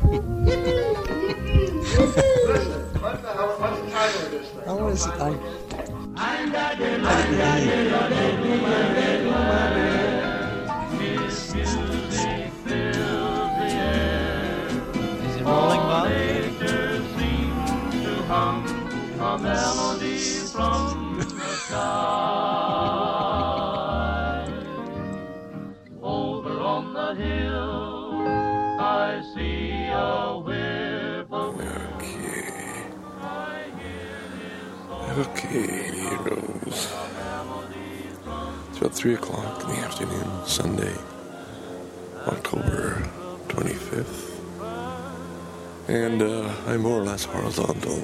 What the hell? What's the title of this thing? What is it? I, Okay, heroes. It's about 3 o'clock in the afternoon, Sunday, October 25th. And uh, I'm more or less horizontal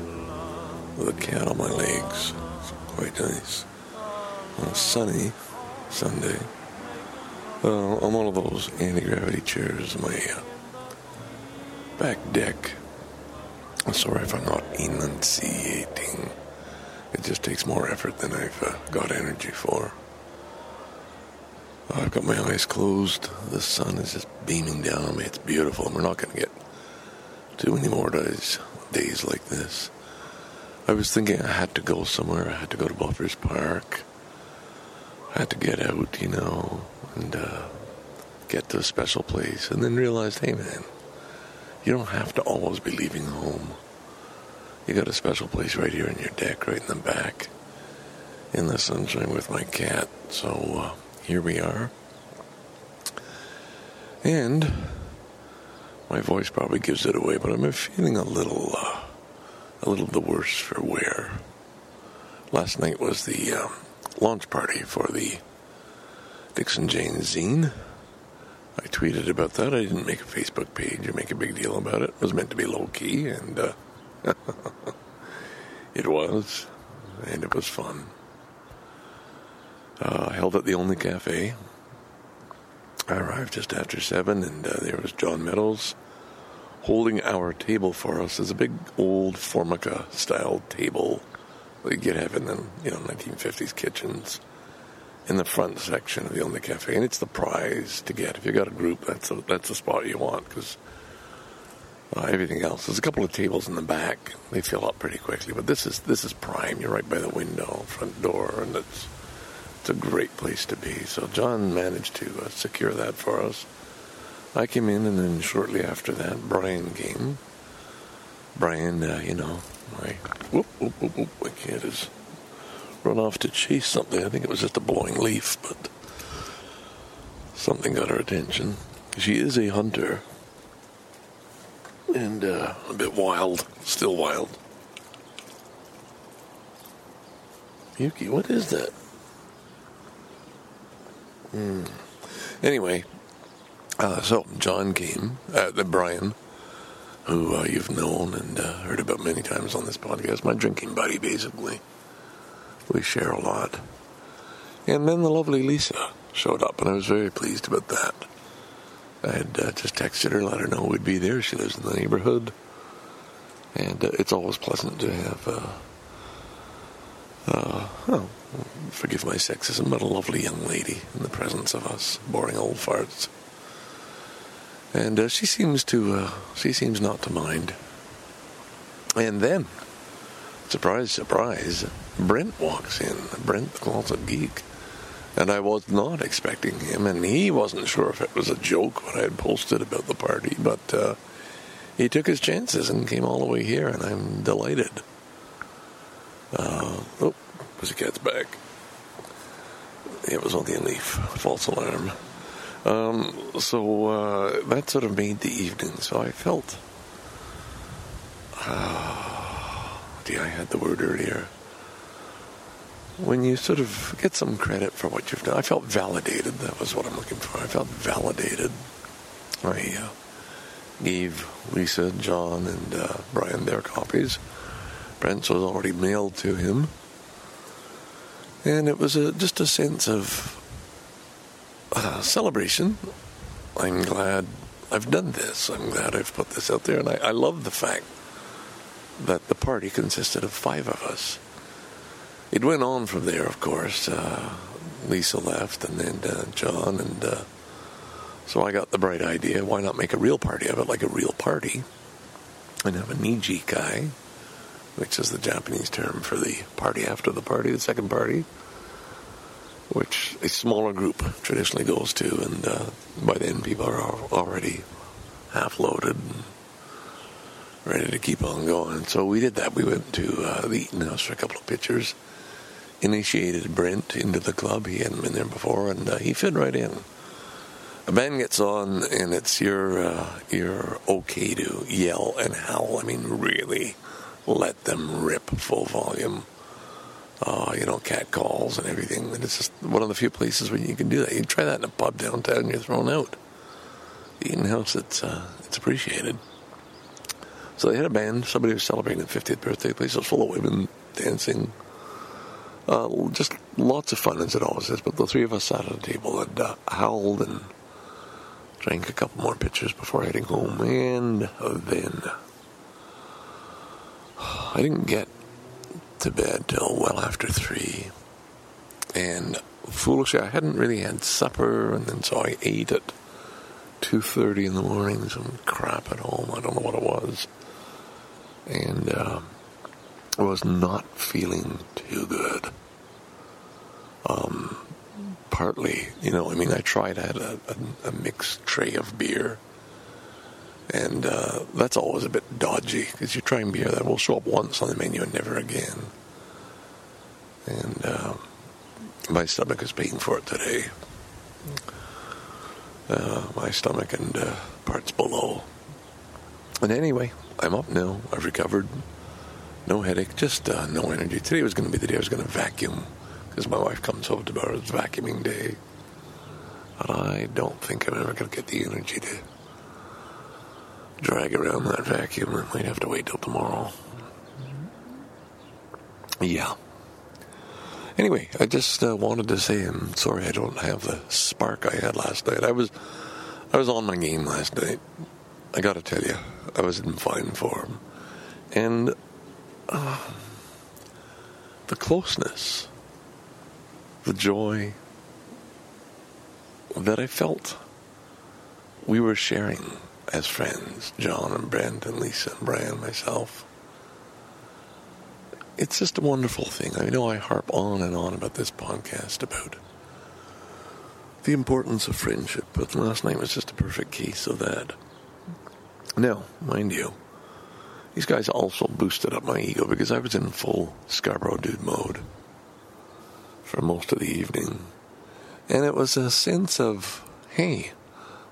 with a cat on my legs. It's quite nice. On a sunny Sunday. Uh, on one of those anti-gravity chairs in my uh, back deck. I'm sorry if I'm not enunciating. It just takes more effort than I've uh, got energy for. I've got my eyes closed. The sun is just beaming down on me. It's beautiful. and We're not going to get too many more days, days like this. I was thinking I had to go somewhere. I had to go to Bluffers Park. I had to get out, you know, and uh, get to a special place. And then realized, hey, man, you don't have to always be leaving home. You got a special place right here in your deck, right in the back, in the sunshine with my cat. So uh, here we are. And my voice probably gives it away, but I'm feeling a little, uh, a little the worse for wear. Last night was the um, launch party for the Dixon Jane zine. I tweeted about that. I didn't make a Facebook page or make a big deal about it. It was meant to be low key, and uh, it was, and it was fun. Uh, held at the only cafe. I arrived just after seven, and uh, there was John Meadows holding our table for us. It's a big old Formica style table that you get have in the you know 1950s kitchens in the front section of the only cafe, and it's the prize to get if you got a group. That's a, that's the spot you want because uh, everything else. There's a couple of tables in the back. They fill up pretty quickly, but this is this is prime. You're right by the window, front door, and it's it's a great place to be. So John managed to uh, secure that for us. I came in, and then shortly after that, Brian came. Brian, uh, you know, my whoop whoop whoop whoop, my cat has run off to chase something. I think it was just a blowing leaf, but something got her attention. She is a hunter and uh, a bit wild, still wild. Yuki, what is that? Hmm. Anyway, uh, so John came, uh, the Brian, who uh, you've known and uh, heard about many times on this podcast, my drinking buddy, basically. We share a lot. And then the lovely Lisa showed up, and I was very pleased about that. I had uh, just texted her, let her know we'd be there. She lives in the neighborhood, and uh, it's always pleasant to have. Uh, uh, oh, forgive my sexism, but a lovely young lady in the presence of us, boring old farts. And uh, she seems to, uh, she seems not to mind. And then, surprise, surprise, Brent walks in. Brent, the closet geek. And I was not expecting him, and he wasn't sure if it was a joke what I had posted about the party, but uh, he took his chances and came all the way here, and I'm delighted. Uh, oh, Pussycat's back. It was only a leaf. False alarm. Um, so uh, that sort of made the evening. So I felt. Uh, I had the word earlier. When you sort of get some credit for what you've done, I felt validated. That was what I'm looking for. I felt validated. I uh, gave Lisa, John, and uh, Brian their copies. Brent's was already mailed to him. And it was a, just a sense of uh, celebration. I'm glad I've done this. I'm glad I've put this out there. And I, I love the fact that the party consisted of five of us. It went on from there, of course. Uh, Lisa left, and then uh, John and uh, So I got the bright idea, why not make a real party of it, like a real party, and have a Niji Kai, which is the Japanese term for the party after the party, the second party, which a smaller group traditionally goes to, and uh, by then people are already half loaded and ready to keep on going. So we did that. We went to uh, the Eton House for a couple of pictures, initiated Brent into the club. He hadn't been there before, and uh, he fit right in. A band gets on, and it's you're uh, you're okay to yell and howl. I mean, really let them rip full volume. Uh, you know, cat calls and everything. And it's just one of the few places where you can do that. You try that in a pub downtown, you're thrown out. The Eton House, it's uh, it's appreciated. So they had a band. Somebody was celebrating the 50th birthday. The place was full of women dancing. Uh, just lots of fun, as it always is. But the three of us sat at a table and uh, howled and drank a couple more pitchers before heading home. And then I didn't get to bed till well after three. And foolishly, I hadn't really had supper, and then so I ate at two thirty in the morning. Some crap at home. I don't know what it was, and uh, was not feeling too good. Um, partly, you know, I mean, I tried. I had a, a, a mixed tray of beer. And uh, that's always a bit dodgy because you're trying beer that will show up once on the menu and never again. And uh, my stomach is paying for it today. Uh, my stomach and uh, parts below. And anyway, I'm up now. I've recovered. No headache, just uh, no energy. Today was going to be the day I was going to vacuum because my wife comes home tomorrow. It's vacuuming day. But I don't think I'm ever going to get the energy to drag around that vacuum. I might have to wait till tomorrow. Yeah. Anyway, I just uh, wanted to say I'm sorry I don't have the spark I had last night. I was I was on my game last night. I got to tell you, I was in fine form, and uh, the closeness, the joy that I felt we were sharing as friends, John and Brent and Lisa and Brian and myself. It's just a wonderful thing. I know I harp on and on about this podcast about the importance of friendship, but last night was just a perfect case of that. Now, mind you, these guys also boosted up my ego because I was in full Scarborough dude mode for most of the evening. And it was a sense of, hey,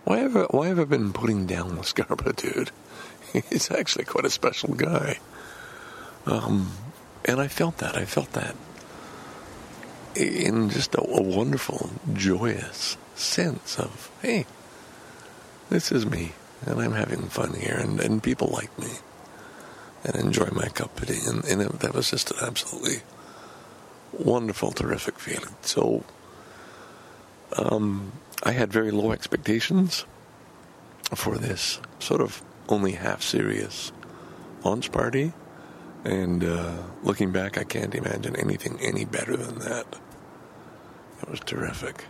why have I, why have I been putting down the Scarborough dude? He's actually quite a special guy. Um, and I felt that. I felt that in just a, a wonderful, joyous sense of, hey, this is me, and I'm having fun here, and, and people like me, and enjoy my company. And, and it, that was just an absolutely wonderful, terrific feeling. So, um, I had very low expectations for this sort of only half serious launch party. And uh, looking back, I can't imagine anything any better than that. It was terrific.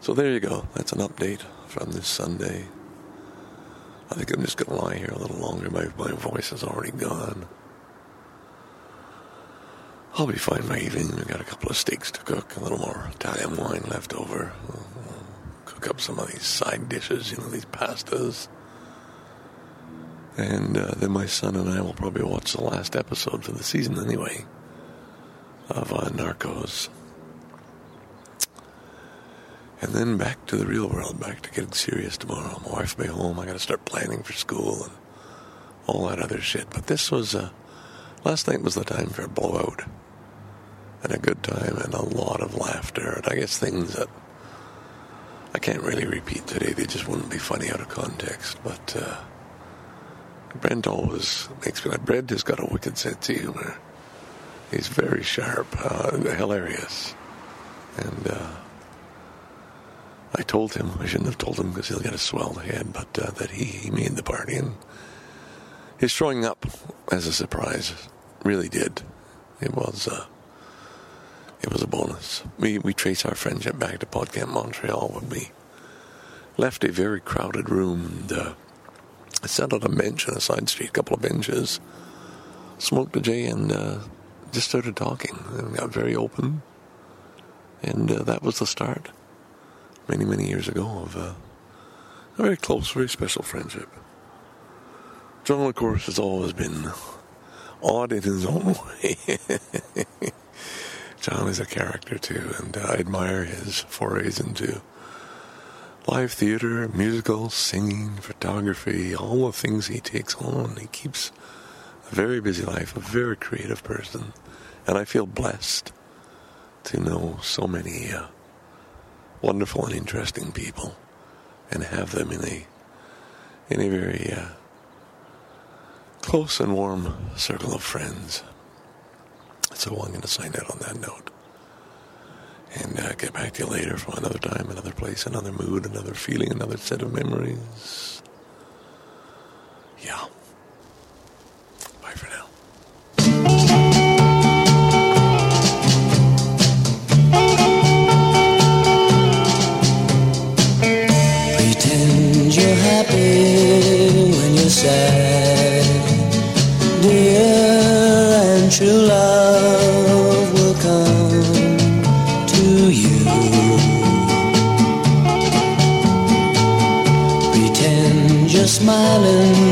So there you go. That's an update from this Sunday. I think I'm just going to lie here a little longer. My, my voice is already gone. I'll be fine by evening. I've got a couple of steaks to cook, a little more Italian wine left over. I'll, cook up some of these side dishes, you know, these pastas. And uh, then my son and I will probably watch the last episode for the season anyway of uh, Narcos. And then back to the real world, back to getting serious tomorrow. My wife will be home. I got to start planning for school and all that other shit. But this was, uh, last night was the time for a blowout and a good time and a lot of laughter. And I guess things that I can't really repeat today, they just wouldn't be funny out of context. But, uh, Brent always makes me laugh. Brent has got a wicked sense of humor. He's very sharp, uh, hilarious. And uh, I told him, I shouldn't have told him because he'll get a swelled head, but uh, that he, he made the party. And his showing up as a surprise really did. It was, uh, it was a bonus. We, we trace our friendship back to PodCamp Montreal when we left a very crowded room and uh, sat on a bench in a side street, a couple of benches, smoked a J, and uh, just started talking. And got very open, and uh, that was the start, many many years ago, of uh, a very close, very special friendship. John, of course, has always been odd in his own way. John is a character too, and I admire his forays into live theater, musical, singing, photography, all the things he takes on. He keeps a very busy life, a very creative person, and I feel blessed to know so many uh, wonderful and interesting people and have them in a in a very uh, close and warm circle of friends. So I'm going to sign out on that note. And uh, get back to you later from another time, another place, another mood, another feeling, another set of memories. Yeah. Bye for now. Sad, dear, and true love will come to you. Pretend you're smiling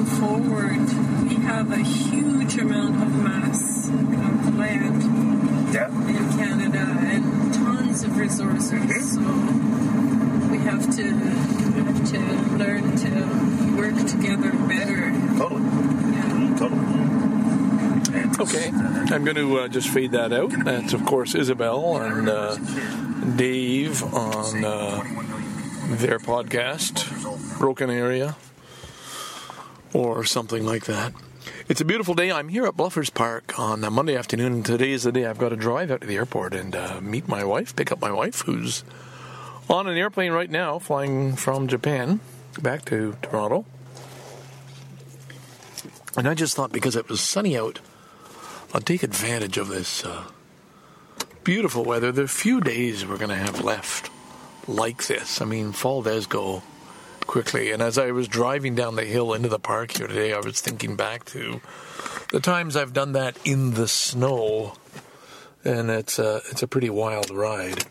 we're forward, we have a huge amount of mass of land Yeah. in Canada and tons of resources. So we have to we have to learn to work together better. Totally. Yeah. Totally. Okay, I'm going to uh, just fade that out. That's, of course, Isabel and uh, Dave on uh, their podcast, Broken Area, or something like that. It's a beautiful day. I'm here at Bluffers Park on a Monday afternoon, today is the day I've got to drive out to the airport and uh, meet my wife, pick up my wife, who's on an airplane right now, flying from Japan back to Toronto. And I just thought because it was sunny out, I'll take advantage of this uh, beautiful weather. The few days we're going to have left like this. I mean, fall does go quickly. And as I was driving down the hill into the park here today, I was thinking back to the times I've done that in the snow, and it's a it's a pretty wild ride.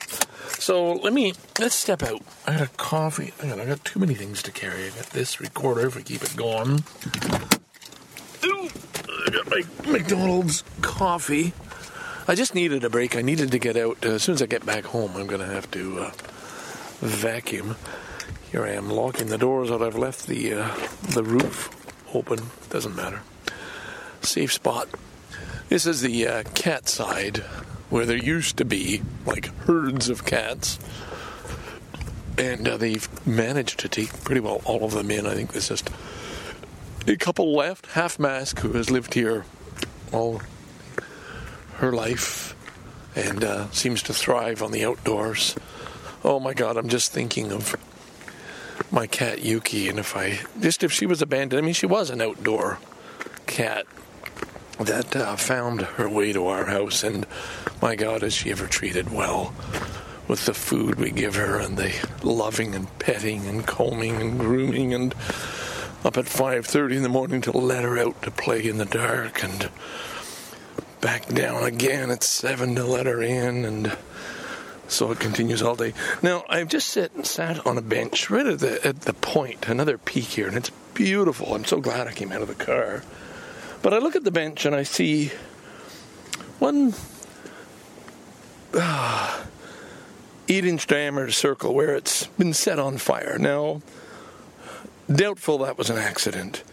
So let me let's step out. I got a coffee. I got, I got too many things to carry. I got this recorder if we keep it going. Ooh, I got my McDonald's coffee. I just needed a break. I needed to get out. Uh, as soon as I get back home, I'm going to have to uh, vacuum. Here I am locking the doors out. I've left the uh, the roof open. Doesn't matter. Safe spot. This is the uh, cat side where there used to be like herds of cats. And uh, they've managed to take pretty well all of them in. I think there's just a couple left. Half Mask, who has lived here all her life and uh, seems to thrive on the outdoors. Oh my God, I'm just thinking of my cat Yuki, and if I just if she was abandoned, I mean, she was an outdoor cat that uh, found her way to our house, and my God, is she ever treated well with the food we give her and the loving and petting and combing and grooming and up at 5.30 in the morning to let her out to play in the dark and back down again at 7 to let her in and so it continues all day. Now I've just sit, sat on a bench right at the at the point, another peak here, and it's beautiful. I'm so glad I came out of the car. But I look at the bench and I see one ah, eight inch diameter circle where it's been set on fire. Now, doubtful that was an accident.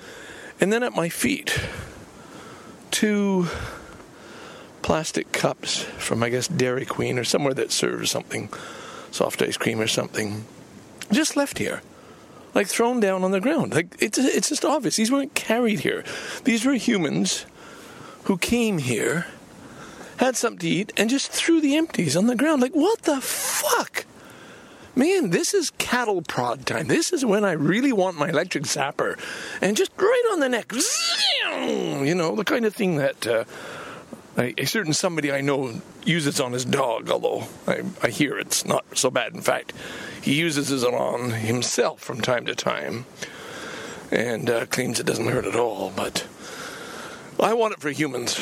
And then at my feet, two plastic cups from, I guess, Dairy Queen or somewhere that serves something, soft ice cream or something, just left here. Like thrown down on the ground. Like it's it's just obvious. These weren't carried here. These were humans who came here, had something to eat, and just threw the empties on the ground. Like what the fuck? Man, this is cattle prod time. This is when I really want my electric zapper, and just right on the neck. You know the kind of thing that. Uh, a, certain somebody I know uses on his dog, although I, I hear it's not so bad. In fact, he uses it on himself from time to time and uh, claims it doesn't hurt at all. But I want it for humans.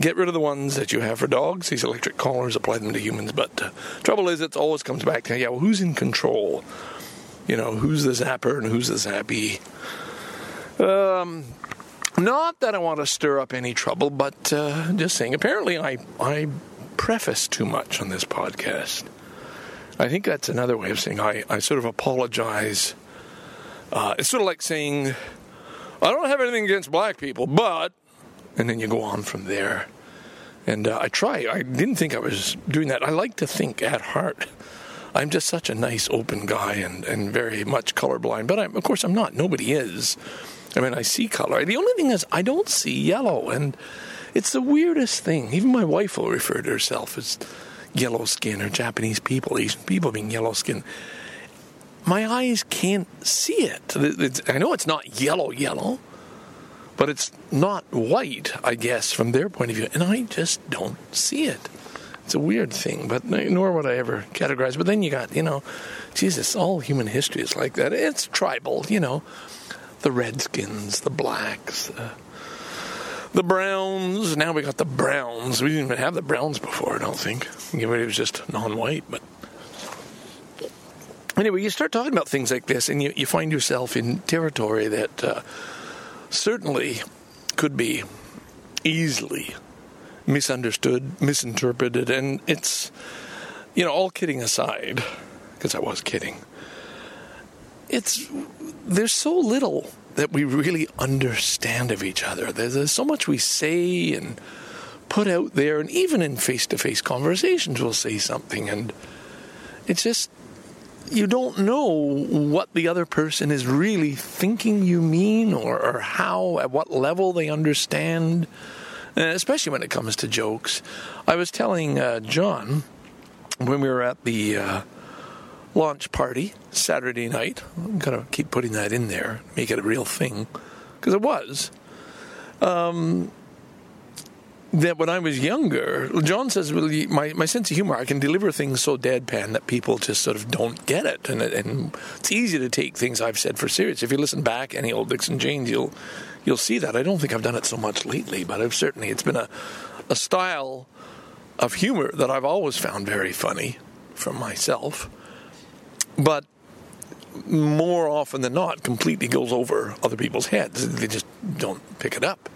Get rid of the ones that you have for dogs. These electric collars, apply them to humans. But uh, trouble is, it always comes back to yeah, well, who's in control? You know, who's the zapper and who's the zappy? Um, not that I want to stir up any trouble, but uh, just saying. Apparently, I I preface too much on this podcast. I think that's another way of saying I, I sort of apologize. Uh, it's sort of like saying, I don't have anything against black people, but, and then you go on from there. And uh, I try. I didn't think I was doing that. I like to think at heart. I'm just such a nice, open guy and, and very much colorblind. But I'm, of course, I'm not. Nobody is. I mean, I see color. The only thing is, I don't see yellow. And it's the weirdest thing. Even my wife will refer to herself as yellow skin or Japanese people, Asian people being yellow skin. My eyes can't see it. It's, I know it's not yellow, yellow, but it's not white, I guess, from their point of view. And I just don't see it. It's a weird thing, but nor would I ever categorize. But then you got, you know, Jesus, all human history is like that. It's tribal, you know the redskins, the blacks, uh, the browns. Now we got the browns. We didn't even have the browns before, I don't think. It was just non-white, but anyway, you start talking about things like this, and you, you find yourself in territory that uh, certainly could be easily misunderstood, misinterpreted, and it's you know, all kidding aside, because I was kidding. It's there's so little that we really understand of each other. There's, there's so much we say and put out there, and even in face to face conversations, we'll say something, and it's just you don't know what the other person is really thinking you mean or, or how, at what level they understand, and especially when it comes to jokes. I was telling uh, John when we were at the. Uh, launch party Saturday night. I'm going to keep putting that in there, make it a real thing, because it was. Um, that when I was younger, John says, well, my, my sense of humor, I can deliver things so deadpan that people just sort of don't get it. And, and it's easy to take things I've said for serious. If you listen back any old Dixon James, you'll, you'll see that. I don't think I've done it so much lately, but I've certainly, it's been a, a style of humor that I've always found very funny from myself. But more often than not, completely goes over other people's heads. They just don't pick it up.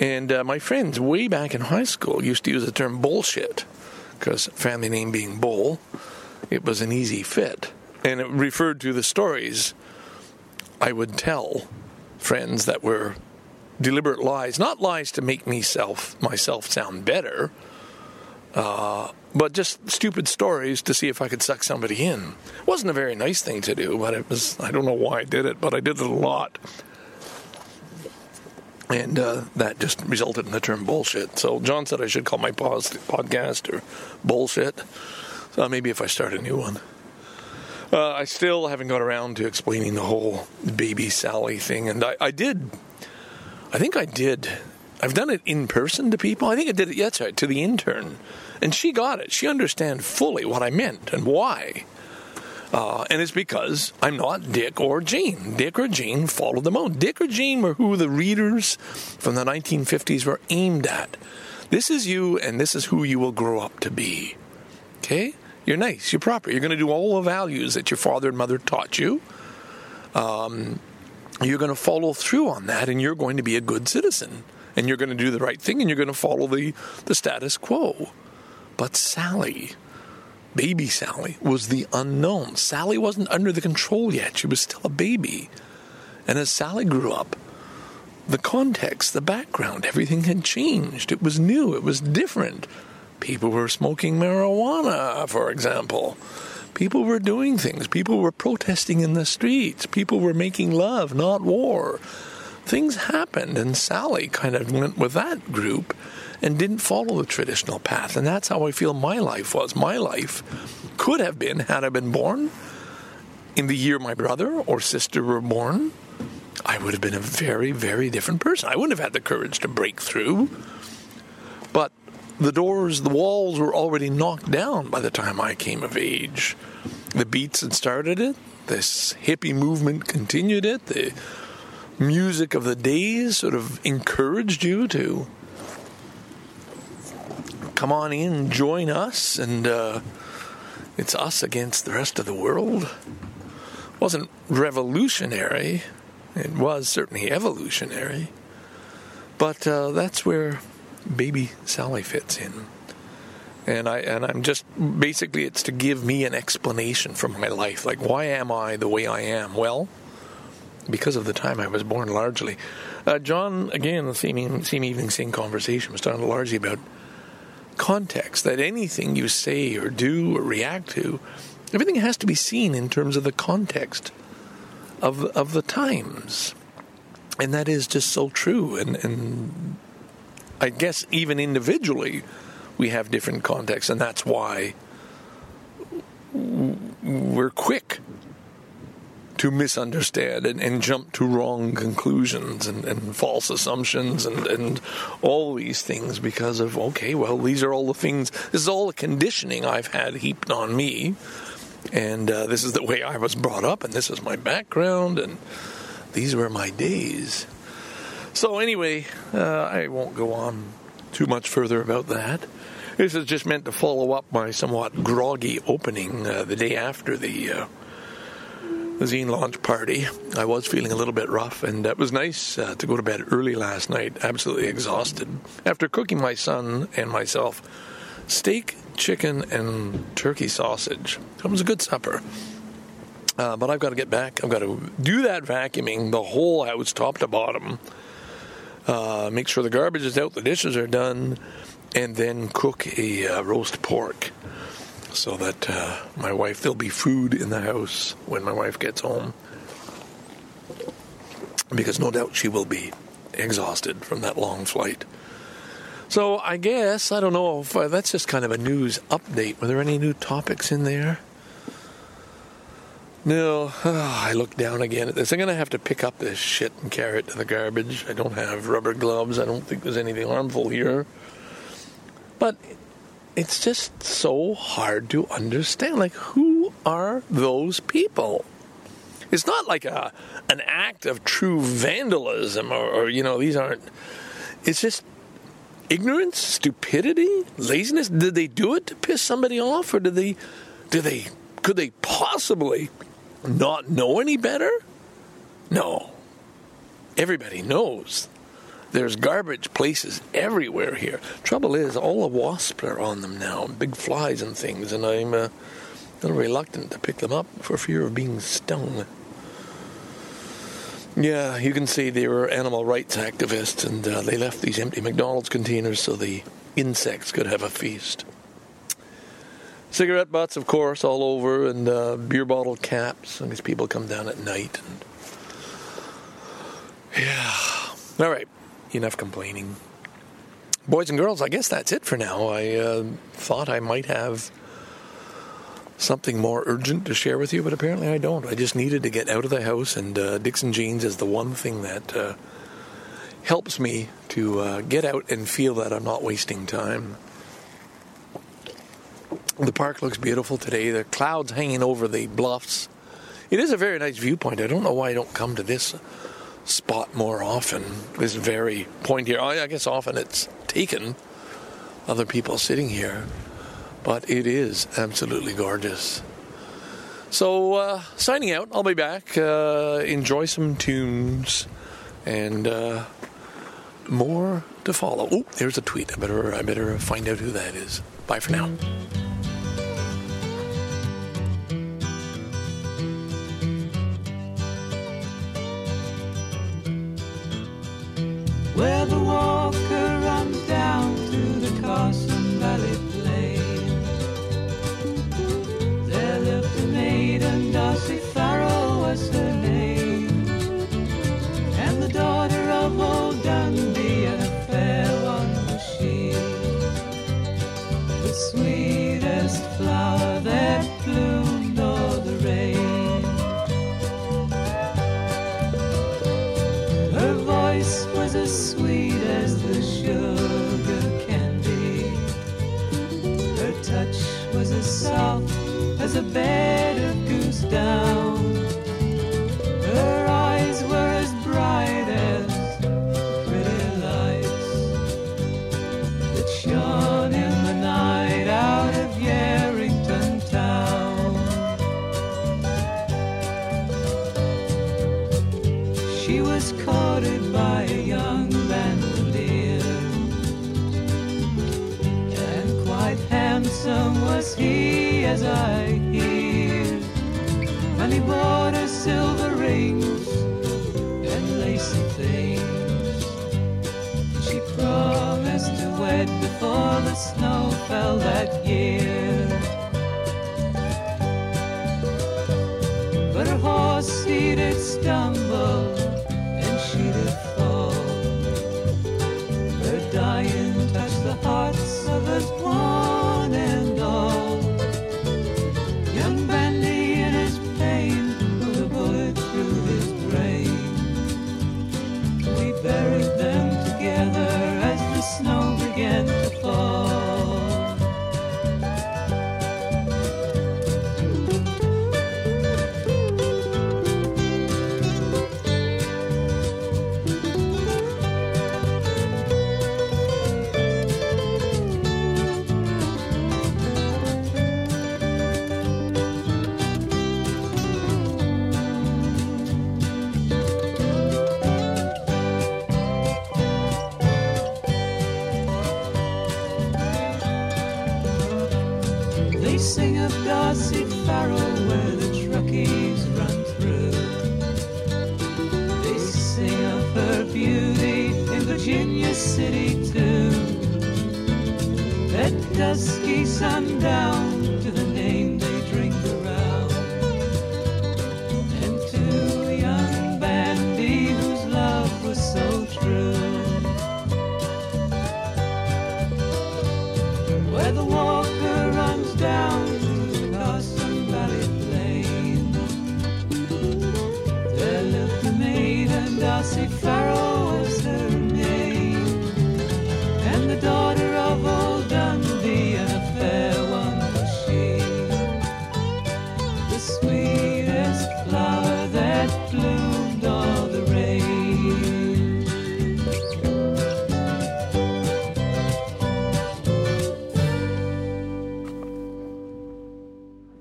And uh, my friends, way back in high school, used to use the term bullshit because family name being Bull, it was an easy fit. And it referred to the stories I would tell friends that were deliberate lies, not lies to make me self, myself sound better, uh, but just stupid stories to see if I could suck somebody in. It wasn't a very nice thing to do, but it was, I don't know why I did it, but I did it a lot and uh, that just resulted in the term bullshit. So John said I should call my podcast or bullshit. So maybe if I start a new one. Uh, I still haven't got around to explaining the whole baby Sally thing, and I, I did. I think I did. I've done it in person to people. I think I did it. Right, to the intern, and she got it. She understand fully what I meant and why. Uh, and it's because I'm not Dick or Jane. Dick or Jane followed the out. Dick or Jane were who the readers from the 1950s were aimed at. This is you, and this is who you will grow up to be. Okay? You're nice, you're proper, you're going to do all the values that your father and mother taught you. Um, you're going to follow through on that, and you're going to be a good citizen. And you're going to do the right thing, and you're going to follow the, the status quo. But Sally, baby Sally was the unknown. Sally wasn't under the control yet. She was still a baby. And as Sally grew up, the context, the background, everything had changed. It was new, it was different. People were smoking marijuana, for example. People were doing things. People were protesting in the streets. People were making love, not war. Things happened, and Sally kind of went with that group and didn't follow the traditional path. And that's how I feel my life was. My life could have been, had I been born in the year my brother or sister were born, I would have been a very, very different person. I wouldn't have had the courage to break through. But the doors, the walls were already knocked down by the time I came of age. The beats had started it, this hippie movement continued it, the music of the days sort of encouraged you to come on in, join us, and uh, it's us against the rest of the world. It wasn't revolutionary, it was certainly evolutionary, but uh, that's where baby Sally fits in. And I and I'm just basically it's to give me an explanation for my life. Like why am I the way I am? Well, because of the time I was born largely. Uh, John, again, the same, same evening, same conversation was talking largely about context, that anything you say or do or react to, everything has to be seen in terms of the context of, of the times. And that is just so true. And, and I guess even individually, we have different contexts, and that's why we're quick to misunderstand and, and jump to wrong conclusions and, and false assumptions and, and all these things because of, okay, well, these are all the things, this is all the conditioning I've had heaped on me. And uh, this is the way I was brought up, and this is my background, and these were my days. So, anyway, uh, I won't go on too much further about that. This is just meant to follow up my somewhat groggy opening uh, the day after the uh, the zine launch party. I was feeling a little bit rough, and it was nice uh, to go to bed early last night, absolutely exhausted. After cooking my son and myself steak, chicken, and turkey sausage. It was a good supper. Uh, but I've got to get back. I've got to do that vacuuming, the whole house, top to bottom. Uh, make sure the garbage is out, the dishes are done, and then cook a uh, roast pork so that uh, my wife, there'll be food in the house when my wife gets home. Because no doubt she will be exhausted from that long flight. So I guess, I don't know if uh, that's just kind of a news update. Were there any new topics in there? No, I look down again at this. I'm going to have to pick up this shit and carry it to the garbage. I don't have rubber gloves. I don't think there's anything harmful here. But it's just so hard to understand. Like, who are those people? It's not like a an act of true vandalism, or, or you know, these aren't. It's just ignorance, stupidity, laziness. Did they do it to piss somebody off, or did they? Did they? Could they possibly not know any better? No. Everybody knows. There's garbage places everywhere here. Trouble is, all the wasps are on them now, big flies and things, and I'm uh, a little reluctant to pick them up for fear of being stung. Yeah, you can see they were animal rights activists, and uh, they left these empty McDonald's containers so the insects could have a feast. Cigarette butts, of course, all over, and uh, beer bottle caps. And these people come down at night. And yeah, all right, enough complaining. Boys and girls, I guess that's it for now. I uh, thought I might have something more urgent to share with you, but apparently I don't. I just needed to get out of the house, and uh, Dixon Jeans is the one thing that uh, helps me to uh, get out and feel that I'm not wasting time. The park looks beautiful today. The clouds hanging over the bluffs. It is a very nice viewpoint. I don't know why I don't come to this spot more often. This very point here. I guess often it's taken. Other people sitting here but it is absolutely gorgeous. So, uh, signing out. I'll be back. Uh, enjoy some tunes and uh, more to follow. Oh, there's a tweet. I better, I better find out who that is. Bye for now. Where the walker runs down to the Carson Valley Plain. There lived a maiden, Darcy Farrow was her name. And the daughter of old Dundee, and a fair one was she. The sweetest flower that bloomed soft as a bed of goose down. Handsome was he, as I hear. And he bought her silver rings and lacy things. She promised to wed before the snow fell that year. But her horse he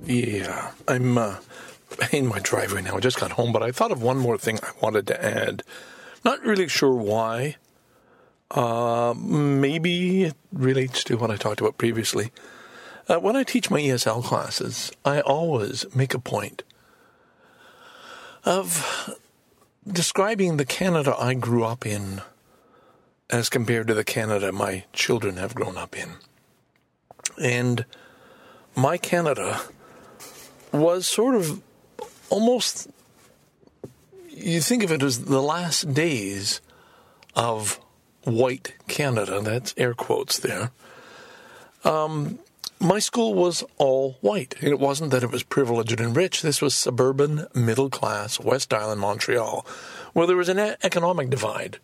I'm uh, in my driveway now. I just got home, but I thought of one more thing I wanted to add. Not really sure why. Uh, maybe it relates to what I talked about previously. Uh, when I teach my ESL classes, I always make a point of describing the Canada I grew up in as compared to the Canada my children have grown up in. And my Canada was sort of almost, you think of it as the last days of white Canada. That's air quotes there. Um, my school was all white. It wasn't that it was privileged and rich. This was suburban, middle class, West Island, Montreal, where there was an economic divide.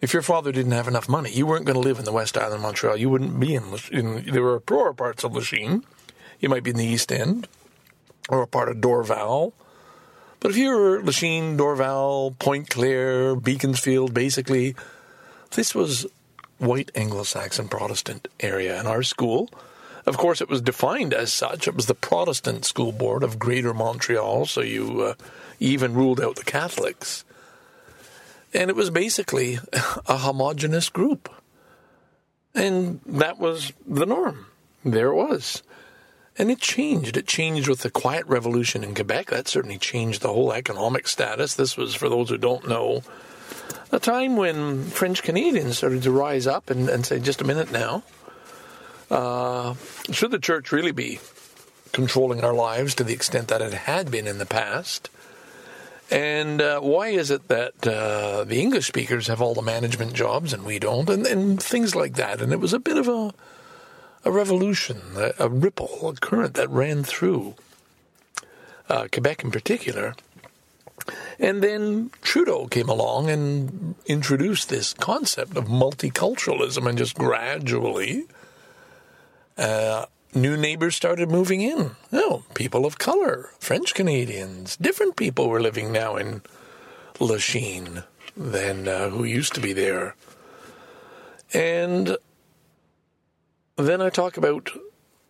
If your father didn't have enough money, you weren't going to live in the West Island, Montreal. You wouldn't be in, in there were poorer parts of Lachine. You might be in the East End or a part of Dorval. But if you were Lachine, Dorval, Pointe-Claire, Beaconsfield, basically, this was white Anglo-Saxon Protestant area. And our school, of course, it was defined as such. It was the Protestant School Board of Greater Montreal, so you uh, even ruled out the Catholics. And it was basically a homogenous group. And that was the norm. There it was. And it changed. It changed with the Quiet Revolution in Quebec. That certainly changed the whole economic status. This was, for those who don't know, a time when French Canadians started to rise up and, and say, just a minute now, uh, should the church really be controlling our lives to the extent that it had been in the past? And uh, why is it that uh, the English speakers have all the management jobs and we don't? And, and things like that. And it was a bit of a, a revolution, a, a ripple, a current that ran through uh, Quebec in particular. And then Trudeau came along and introduced this concept of multiculturalism, and just gradually, uh, new neighbors started moving in. Oh, people of color, French Canadians, different people were living now in Lachine than uh, who used to be there. And then I talk about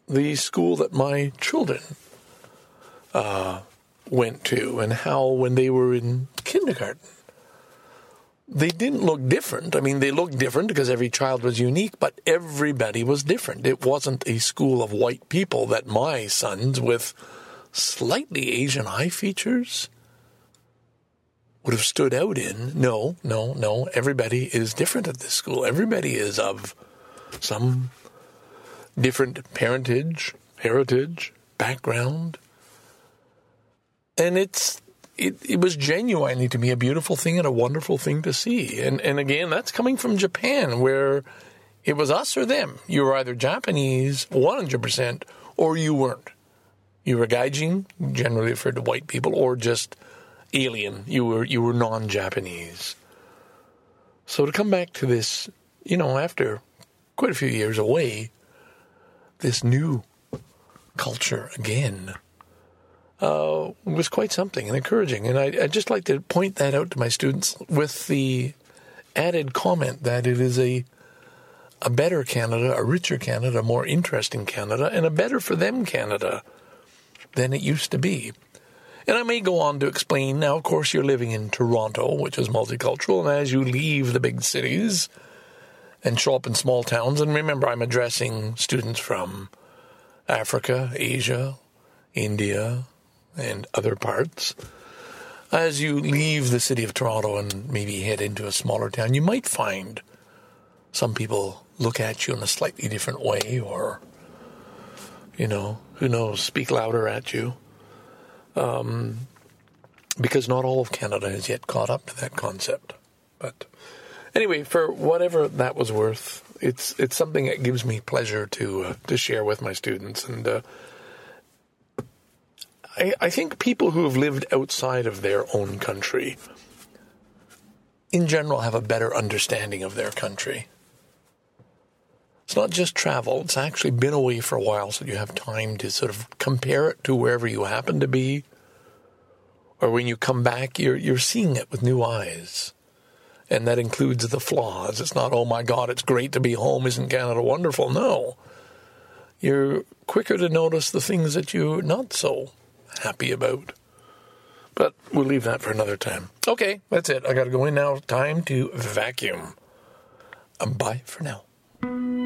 the school that my children uh, went to and how when they were in kindergarten, they didn't look different. I mean, they looked different because every child was unique, but everybody was different. It wasn't a school of white people that my sons with slightly Asian eye features would have stood out in. No, no, no. Everybody is different at this school. Everybody is of some different parentage, heritage, background. And it's it, it was genuinely to me a beautiful thing and a wonderful thing to see. And and again, that's coming from Japan where it was us or them. You were either Japanese 100% or you weren't. You were gaijin, generally referred to white people, or just alien. You were you were non-Japanese. So to come back to this, you know, after quite a few years away, this new culture again uh, was quite something and encouraging. And I, I'd just like to point that out to my students with the added comment that it is a a better Canada, a richer Canada, a more interesting Canada, and a better for them Canada than it used to be. And I may go on to explain now, of course, you're living in Toronto, which is multicultural, and as you leave the big cities and show up in small towns, and remember, I'm addressing students from Africa, Asia, India, and other parts. As you leave the city of Toronto and maybe head into a smaller town, you might find some people look at you in a slightly different way or, you know, who knows, speak louder at you. Um, because not all of Canada has yet caught up to that concept. But anyway, for whatever that was worth, it's it's something that gives me pleasure to uh, to share with my students, and uh, I, I think people who have lived outside of their own country, in general, have a better understanding of their country. It's not just travel, it's actually been away for a while, so you have time to sort of compare it to wherever you happen to be. Or when you come back, you're, you're seeing it with new eyes. And that includes the flaws. It's not, oh my God, it's great to be home. Isn't Canada wonderful? No. You're quicker to notice the things that you're not so happy about. But we'll leave that for another time. Okay, that's it. I got to go in now. Time to vacuum. Um, bye for now.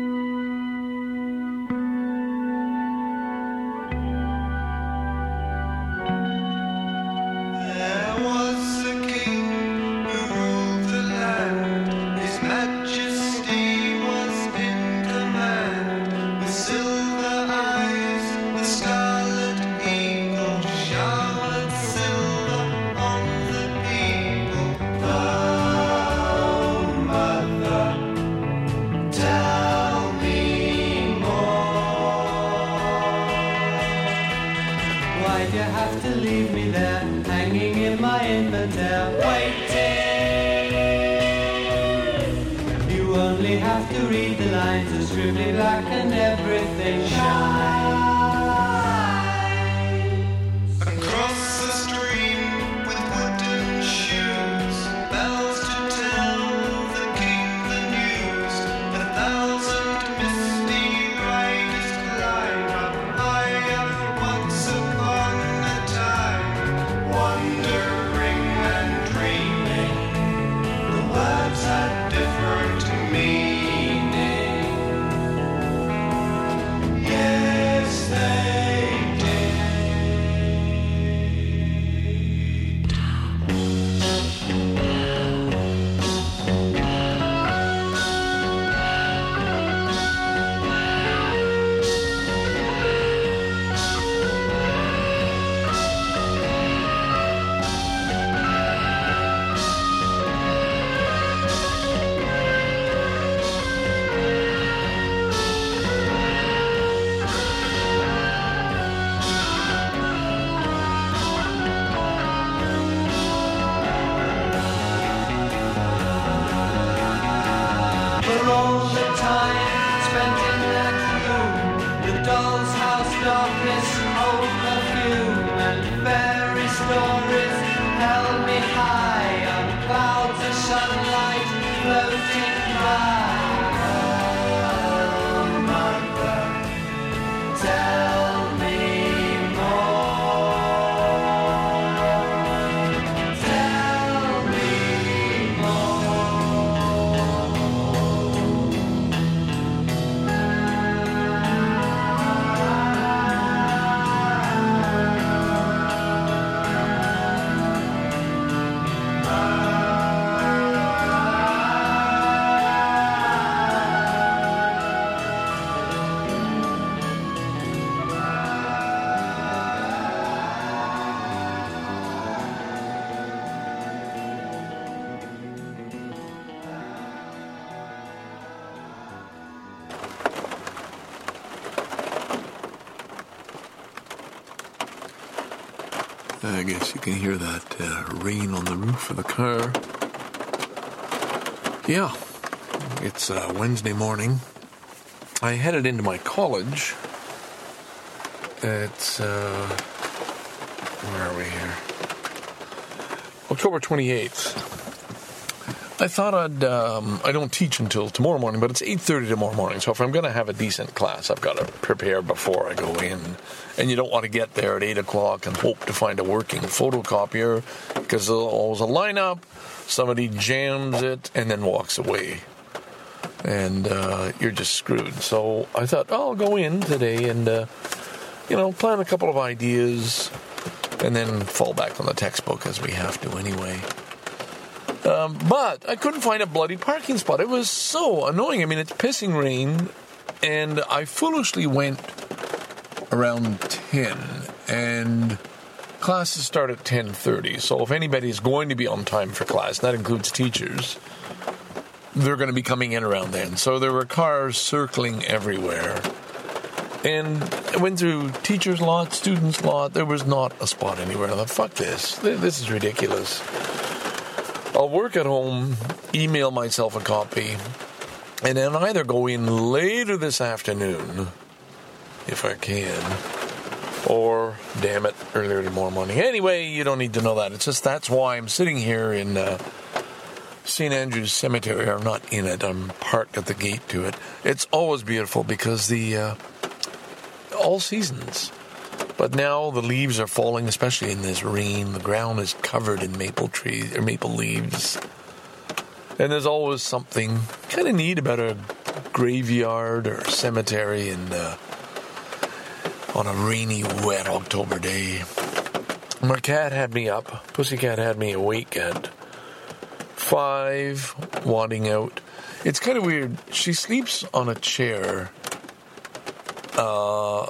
You can hear that uh, rain on the roof of the car. Yeah, it's uh, Wednesday morning. I headed into my college. It's, uh, where are we here? October 28th. I thought I'd, um, I don't teach until tomorrow morning, but it's 8.30 tomorrow morning, so if I'm going to have a decent class, I've got to prepare before I go in. And you don't want to get there at 8 o'clock and hope to find a working photocopier, because there's always a lineup, somebody jams it, and then walks away. And uh, you're just screwed. So I thought, oh, I'll go in today and, uh, you know, plan a couple of ideas, and then fall back on the textbook as we have to anyway. Um, but I couldn't find a bloody parking spot. It was so annoying. I mean, it's pissing rain, and I foolishly went around 10, and classes start at 10.30. So if anybody's going to be on time for class, that includes teachers, they're going to be coming in around then. So there were cars circling everywhere. And I went through teachers' lot, students' lot. There was not a spot anywhere. I thought, fuck this. This is ridiculous. I'll work at home, email myself a copy, and then either go in later this afternoon, if I can, or damn it, earlier tomorrow morning. Anyway, you don't need to know that. It's just that's why I'm sitting here in uh, St. Andrew's Cemetery. I'm not in it. I'm parked at the gate to it. It's always beautiful because the uh, all seasons. But now the leaves are falling, especially in this rain. The ground is covered in maple trees or maple leaves. And there's always something kind of neat about a graveyard or cemetery and uh, on a rainy, wet October day. My cat had me up. Pussycat had me awake at five, wanting out. It's kind of weird. She sleeps on a chair, uh,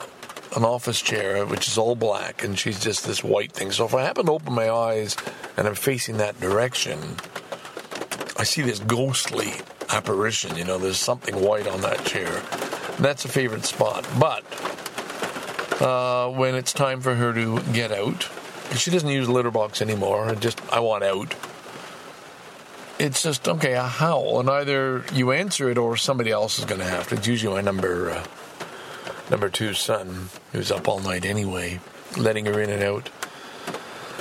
an office chair, which is all black, and she's just this white thing. So if I happen to open my eyes and I'm facing that direction, I see this ghostly apparition. You know, there's something white on that chair. That's a favorite spot. But uh, when it's time for her to get out, she doesn't use litter box anymore. Just I want out. It's just okay. A howl, and either you answer it or somebody else is going to have to. It's usually my number uh, number two son who's up all night anyway, letting her in and out.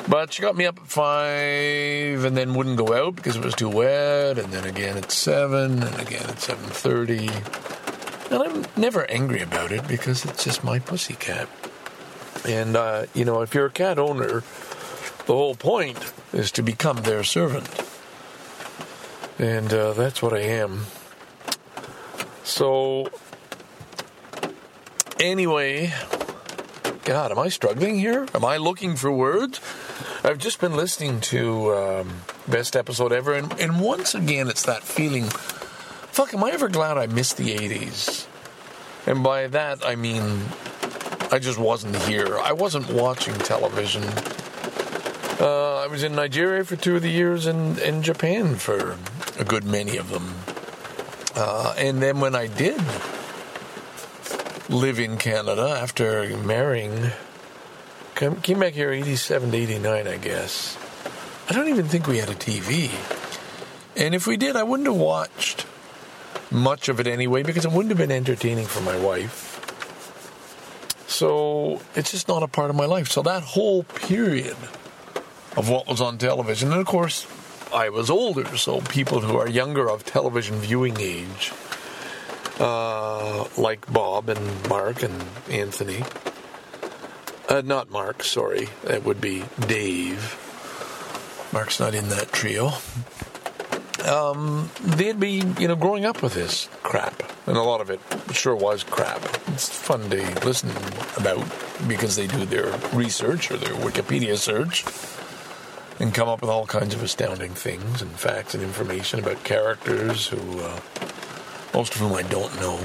But she got me up at five, and then wouldn't go out because it was too wet. And then again at seven, and again at seven thirty. And I'm never angry about it because it's just my pussy cat. And uh, you know, if you're a cat owner, the whole point is to become their servant. And uh, that's what I am. So, anyway, God, am I struggling here? Am I looking for words? I've just been listening to um, Best Episode Ever, and, and once again, it's that feeling fuck, am I ever glad I missed the 80s? And by that, I mean, I just wasn't here. I wasn't watching television. Uh, I was in Nigeria for two of the years and in Japan for a good many of them. Uh, and then when I did live in Canada after marrying, came, came back here 87 to 89, I guess. I don't even think we had a TV. And if we did, I wouldn't have watched much of it anyway because it wouldn't have been entertaining for my wife. So it's just not a part of my life. So that whole period of what was on television, and of course, I was older, so people who are younger of television viewing age, uh, like Bob and Mark and Anthony, uh, not Mark, sorry, it would be Dave. Mark's not in that trio um, they'd be, you know, growing up with this crap. And a lot of it sure was crap. It's fun to listen about because they do their research or their Wikipedia search and come up with all kinds of astounding things and facts and information about characters who, uh, most of whom I don't know.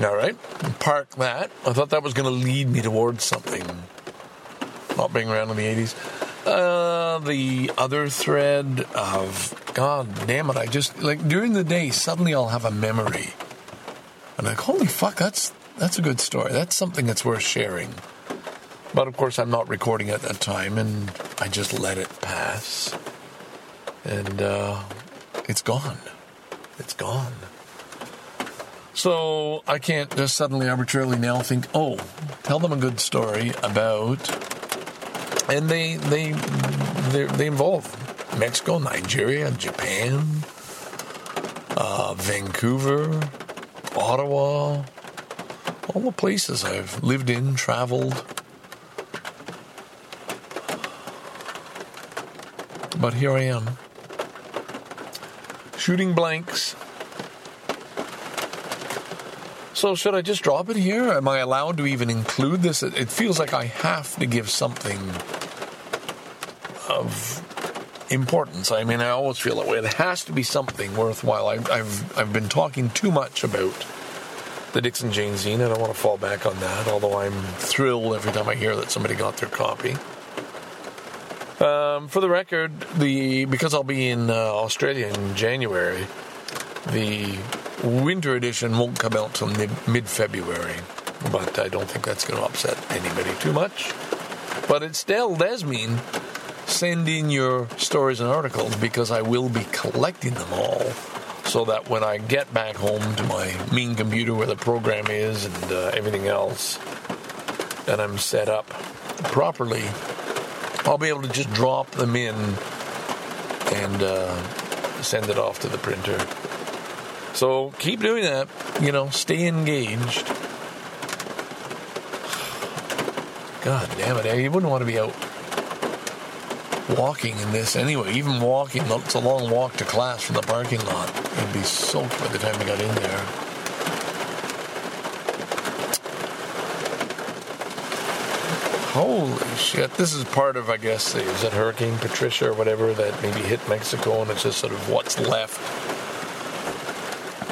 All right, park that. I thought that was going to lead me towards something. Not being around in the 80s. Uh, the other thread of God damn it! I just like during the day suddenly I'll have a memory, and like holy fuck, that's that's a good story. That's something that's worth sharing. But of course, I'm not recording at that time, and I just let it pass, and uh, it's gone. It's gone. So I can't just suddenly arbitrarily now think, oh, tell them a good story about and they they they, involve Mexico, Nigeria, Japan, uh, Vancouver, Ottawa, all the places I've lived in, traveled. But here I am, shooting blanks. So should I just drop it here? Am I allowed to even include this? It feels like I have to give something of importance. I mean, I always feel that way. It has to be something worthwhile. I, I've I've been talking too much about the Dixon Jane zine. I don't want to fall back on that. Although I'm thrilled every time I hear that somebody got their copy. Um, for the record, the because I'll be in uh, Australia in January, the winter edition won't come out till mid February. But I don't think that's going to upset anybody too much. But it still does mean send in your stories and articles because I will be collecting them all so that when I get back home to my main computer where the program is and uh, everything else, and I'm set up properly, I'll be able to just drop them in and uh, send it off to the printer. So keep doing that. You know, stay engaged. God damn it, you wouldn't want to be out walking in this anyway. Even walking, it's a long walk to class from the parking lot. It'd be soaked by the time we got in there. Holy shit. This is part of, I guess, is it Hurricane Patricia or whatever that maybe hit Mexico and it's just sort of what's left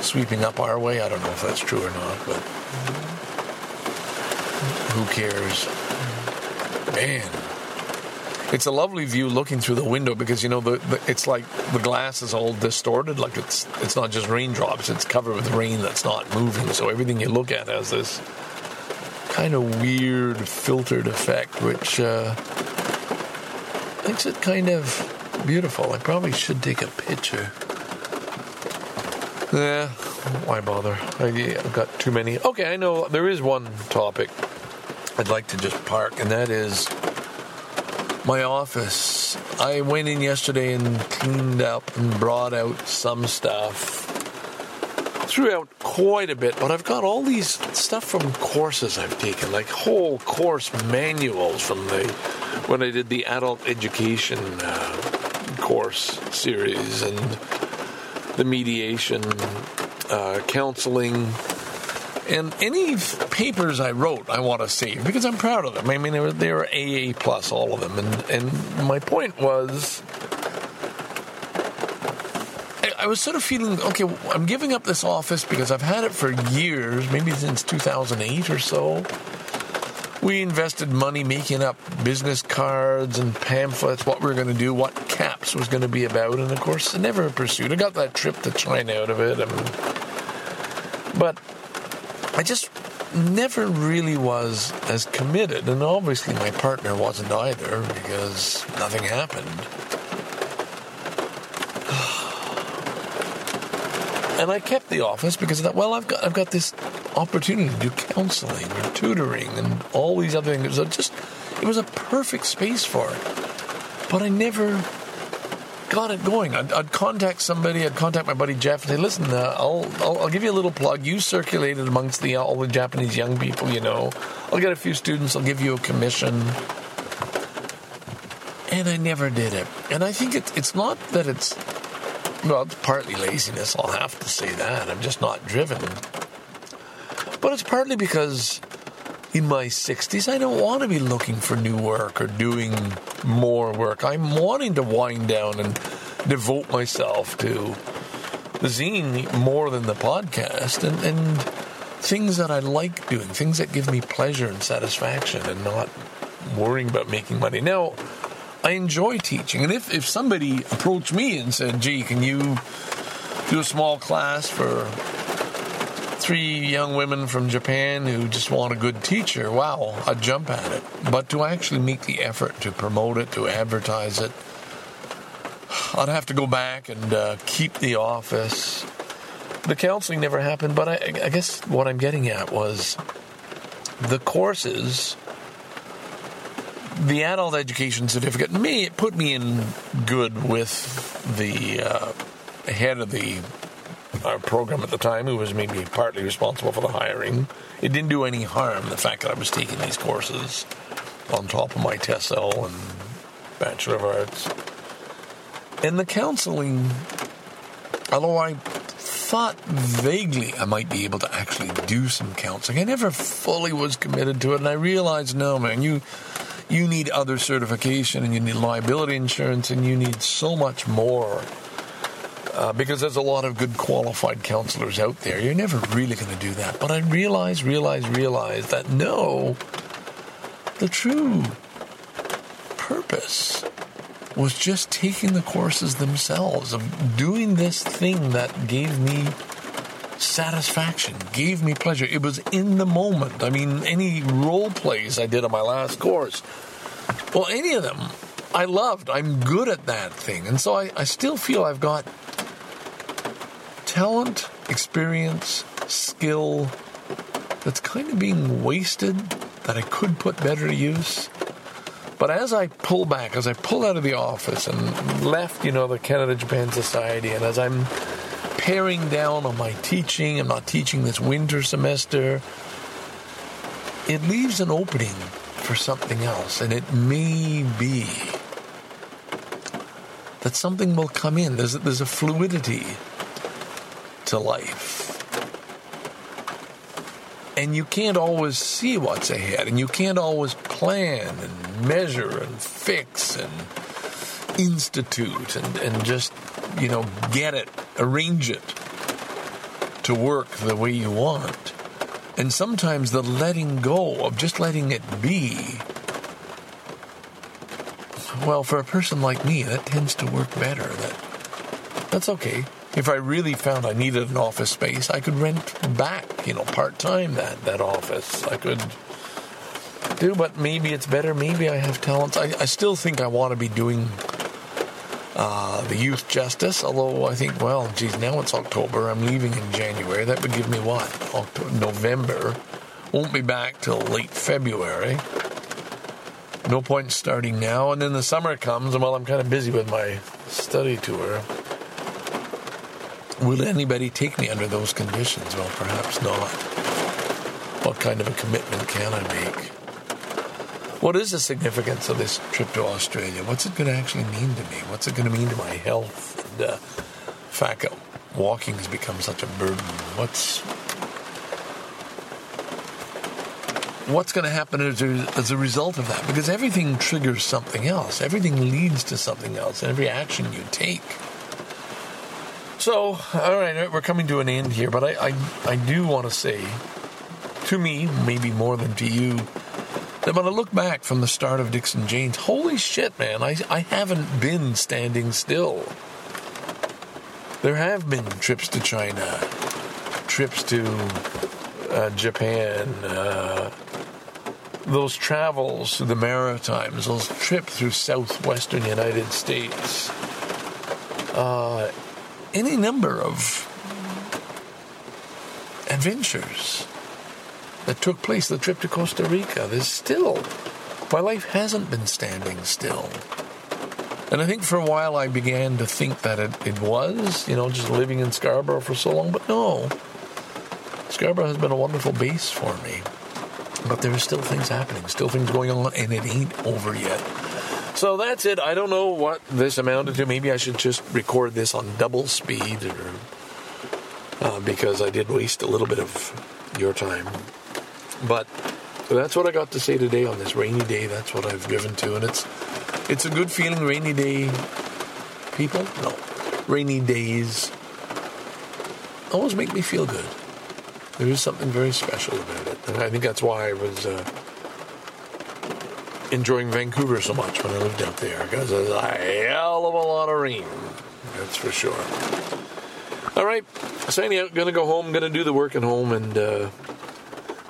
sweeping up our way. I don't know if that's true or not, but who cares? Man. It's a lovely view looking through the window because you know the, the it's like the glass is all distorted, like it's it's not just raindrops; it's covered with rain that's not moving. So everything you look at has this kind of weird filtered effect, which uh, makes it kind of beautiful. I probably should take a picture. Yeah, why bother? I, I've got too many. Okay, I know there is one topic I'd like to just park, and that is my office. I went in yesterday and cleaned up and brought out some stuff. Threw out quite a bit, but I've got all these stuff from courses I've taken, like whole course manuals from the when I did the adult education uh, course series and the mediation, uh, counseling, and any papers I wrote, I want to save because I'm proud of them. I mean, they were, they were AA plus, all of them. And, and my point was, I, I was sort of feeling, okay, I'm giving up this office because I've had it for years, maybe since 2008 or so. We invested money making up business cards and pamphlets, what we were going to do, what CAPS was going to be about, and of course, I never pursued. I got that trip to China out of it, but I just never really was as committed, and obviously my partner wasn't either because nothing happened. And I kept the office because I thought, well, I've got I've got this opportunity to do counseling and tutoring and all these other things. So just it was a perfect space for it. But I never got it going. I'd, I'd contact somebody. I'd contact my buddy Jeff and say, "Listen, uh, I'll, I'll I'll give you a little plug. You circulate it amongst the all the Japanese young people. You know, I'll get a few students. I'll give you a commission." And I never did it. And I think it's it's not that it's well, it's partly laziness. I'll have to say that. I'm just not driven. But it's partly because in my 60s, I don't want to be looking for new work or doing more work. I'm wanting to wind down and devote myself to the zine more than the podcast and, and things that I like doing, things that give me pleasure and satisfaction and not worrying about making money. Now, I enjoy teaching, and if, if somebody approached me and said, gee, can you do a small class for three young women from Japan who just want a good teacher, wow, I'd jump at it. But to actually make the effort to promote it, to advertise it, I'd have to go back and uh, keep the office. The counseling never happened, but I, I guess what I'm getting at was the courses, the adult education certificate, me, it put me in good with the uh, head of the our program at the time, who was maybe partly responsible for the hiring. It didn't do any harm, the fact that I was taking these courses on top of my TESOL and Bachelor of Arts. And the counseling, although I thought vaguely I might be able to actually do some counseling, I never fully was committed to it. And I realized, no, man, you you need other certification and you need liability insurance and you need so much more uh, because there's a lot of good qualified counselors out there. You're never really going to do that. But I realize, realize, realize that no, the true purpose was just taking the courses themselves, of doing this thing that gave me satisfaction, gave me pleasure. It was in the moment. I mean, any role plays I did on my last course, well, any of them, I loved. I'm good at that thing. And so I, I still feel I've got talent, experience, skill that's kind of being wasted that I could put better to use. But as I pull back, as I pull out of the office and left, you know, the Canada Japan Society, and as I'm paring down on my teaching, I'm not teaching this winter semester, it leaves an opening for something else, and it may be that something will come in. There's there's a fluidity to life. And you can't always see what's ahead, and you can't always plan and measure and fix and institute and, and just, you know, get it, arrange it to work the way you want. And sometimes the letting go of just letting it be, well, for a person like me, that tends to work better. That That's okay. If I really found I needed an office space, I could rent back, you know, part time that, that office. I could do, but maybe it's better. Maybe I have talents. I, I still think I want to be doing uh, the youth justice, although I think, well, geez, now it's October. I'm leaving in January. That would give me what? October, November. Won't be back till late February. No point starting now. And then the summer comes, and while I'm kind of busy with my study tour, will anybody take me under those conditions? Well, perhaps not. What kind of a commitment can I make? What is the significance of this trip to Australia? What's it going to actually mean to me? What's it going to mean to my health? And uh, the fact that walking has become such a burden. What's what's going to happen as a, as a result of that? Because everything triggers something else. Everything leads to something else. Every action you take. So, all right, we're coming to an end here, but I, I, I do want to say, to me, maybe more than to you, that when I look back from the start of Dixon Janes, holy shit, man, I, I haven't been standing still. There have been trips to China, trips to uh, Japan, uh, those travels through the Maritimes, those trips through southwestern United States, uh, any number of adventures that took place. The trip to Costa Rica. There's still, my life hasn't been standing still. And I think for a while I began to think that it, it was, you know, just living in Scarborough for so long. But no, Scarborough has been a wonderful base for me. But there are still things happening, still things going on, and it ain't over yet. So that's it. I don't know what this amounted to. Maybe I should just record this on double speed, or uh, because I did waste a little bit of your time. But that's what I got to say today on this rainy day. That's what I've given to, and it's it's a good feeling. Rainy day people, no, rainy days always make me feel good. There is something very special about it, and I think that's why I was uh, enjoying Vancouver so much when I lived out there because there's a hell of a lot of rain. That's for sure. All right, so anyhow, gonna go home, gonna do the work at home, and. Uh,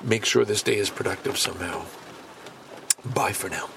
make sure this day is productive somehow. Bye for now.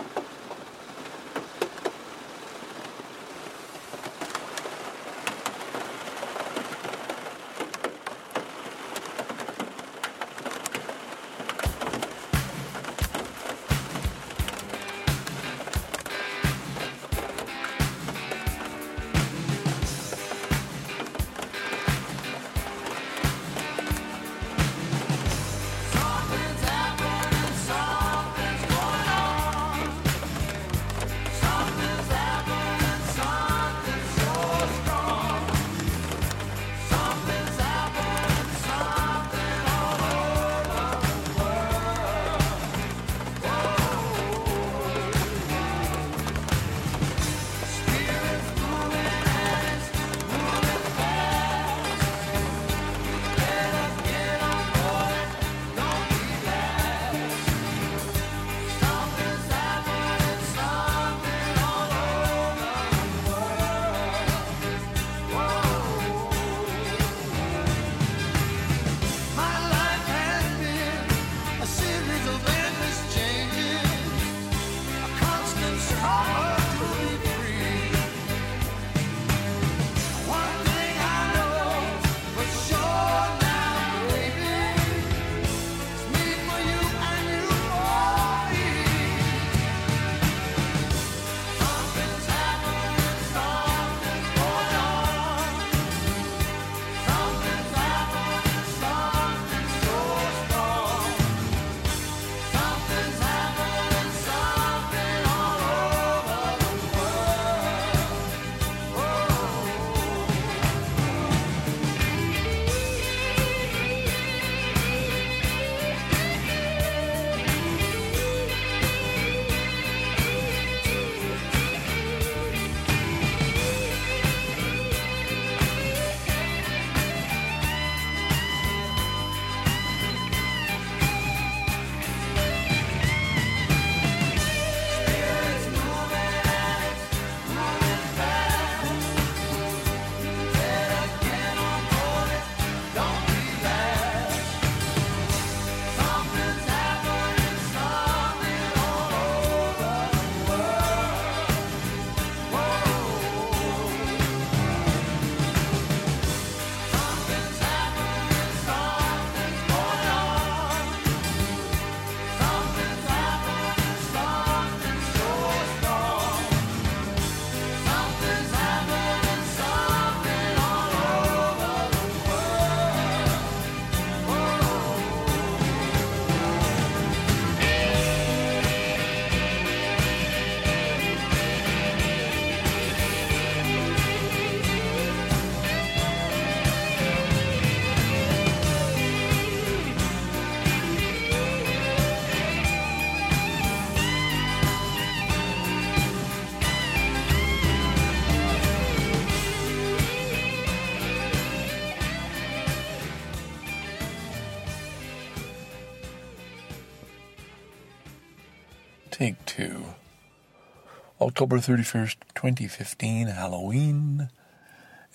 October 31st, 2015, Halloween,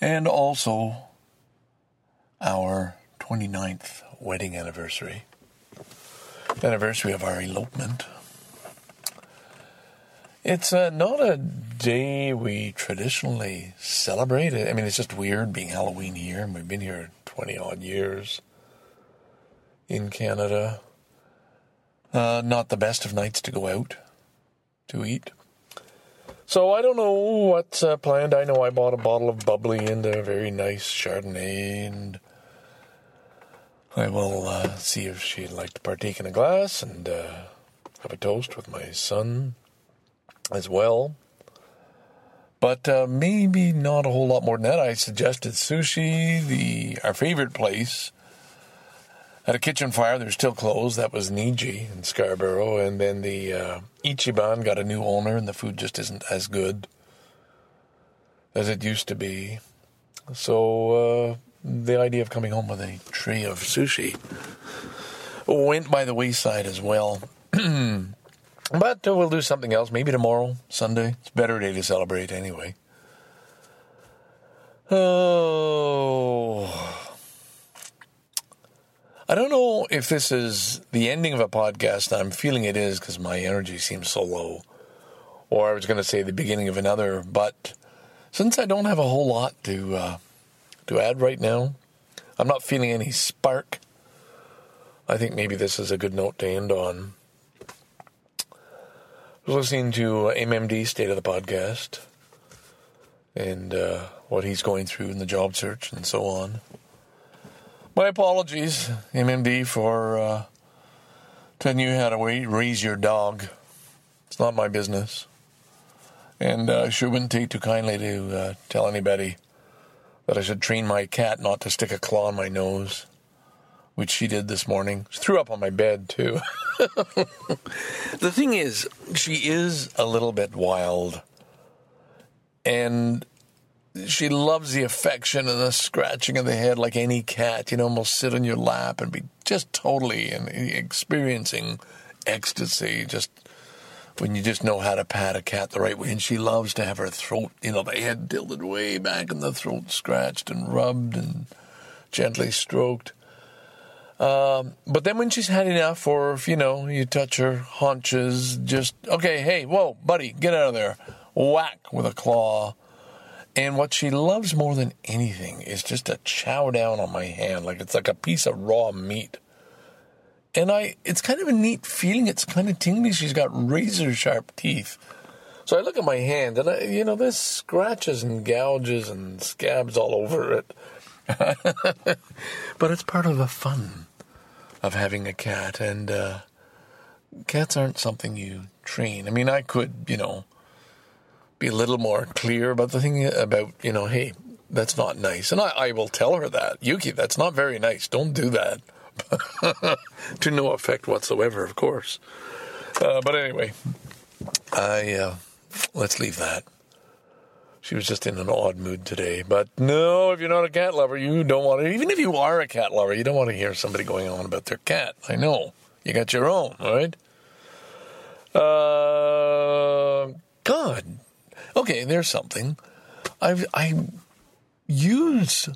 and also our 29th wedding anniversary. Anniversary of our elopement. It's uh, not a day we traditionally celebrate. I mean, it's just weird being Halloween here, and we've been here 20 odd years in Canada. Uh, not the best of nights to go out to eat. So I don't know what's uh, planned. I know I bought a bottle of bubbly and a very nice Chardonnay, and I will uh, see if she'd like to partake in a glass and uh, have a toast with my son as well. But uh, maybe not a whole lot more than that. I suggested sushi, the our favorite place. At a kitchen fire, they're still closed. That was Niji in Scarborough, and then the uh, Ichiban got a new owner, and the food just isn't as good as it used to be. So uh, the idea of coming home with a tray of sushi went by the wayside as well. but we'll do something else, maybe tomorrow, Sunday. It's a better day to celebrate anyway. Oh. I don't know if this is the ending of a podcast. I'm feeling it is because my energy seems so low. Or I was going to say the beginning of another, but since I don't have a whole lot to uh, to add right now, I'm not feeling any spark. I think maybe this is a good note to end on. I was listening to MMD State of the Podcast and uh, what he's going through in the job search and so on. My apologies, MMD, for uh, telling you how to raise your dog. It's not my business. And uh, sure wouldn't take too kindly to uh, tell anybody that I should train my cat not to stick a claw in my nose, which she did this morning. She threw up on my bed, too. the thing is, she is a little bit wild. And she loves the affection and the scratching of the head like any cat, you know, almost sit on your lap and be just totally and experiencing ecstasy just when you just know how to pat a cat the right way. And she loves to have her throat, you know, the head tilted way back and the throat scratched and rubbed and gently stroked. Um, but then when she's had enough, or if, you know, you touch her haunches, just, okay, hey, whoa, buddy, get out of there. Whack with a claw. And what she loves more than anything is just to chow down on my hand like it's like a piece of raw meat. And I, it's kind of a neat feeling. It's kind of tingly. She's got razor sharp teeth. So I look at my hand and I, you know, there's scratches and gouges and scabs all over it. but it's part of the fun of having a cat. And uh, cats aren't something you train. I mean, I could, you know, be a little more clear about the thing about, you know, hey, that's not nice. And I, I will tell her that. Yuki, that's not very nice. Don't do that. to no effect whatsoever, of course. Uh, but anyway, I uh, let's leave that. She was just in an odd mood today. But no, if you're not a cat lover, you don't want to. Even if you are a cat lover, you don't want to hear somebody going on about their cat. I know you got your own, right? Uh, God, okay, there's something. I've I use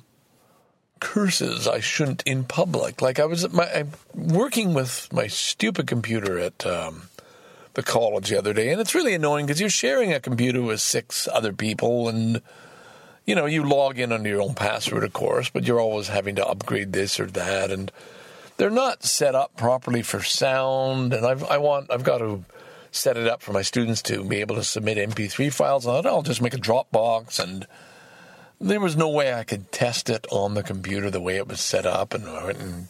curses I shouldn't in public. Like I was my I'm working with my stupid computer at um, the college the other day, and it's really annoying because you're sharing a computer with six other people, and you know you log in under your own password, of course, but you're always having to upgrade this or that, and they're not set up properly for sound, and I've I want I've got to set it up for my students to be able to submit MP3 files on it. I'll just make a Dropbox and there was no way I could test it on the computer the way it was set up. And I went and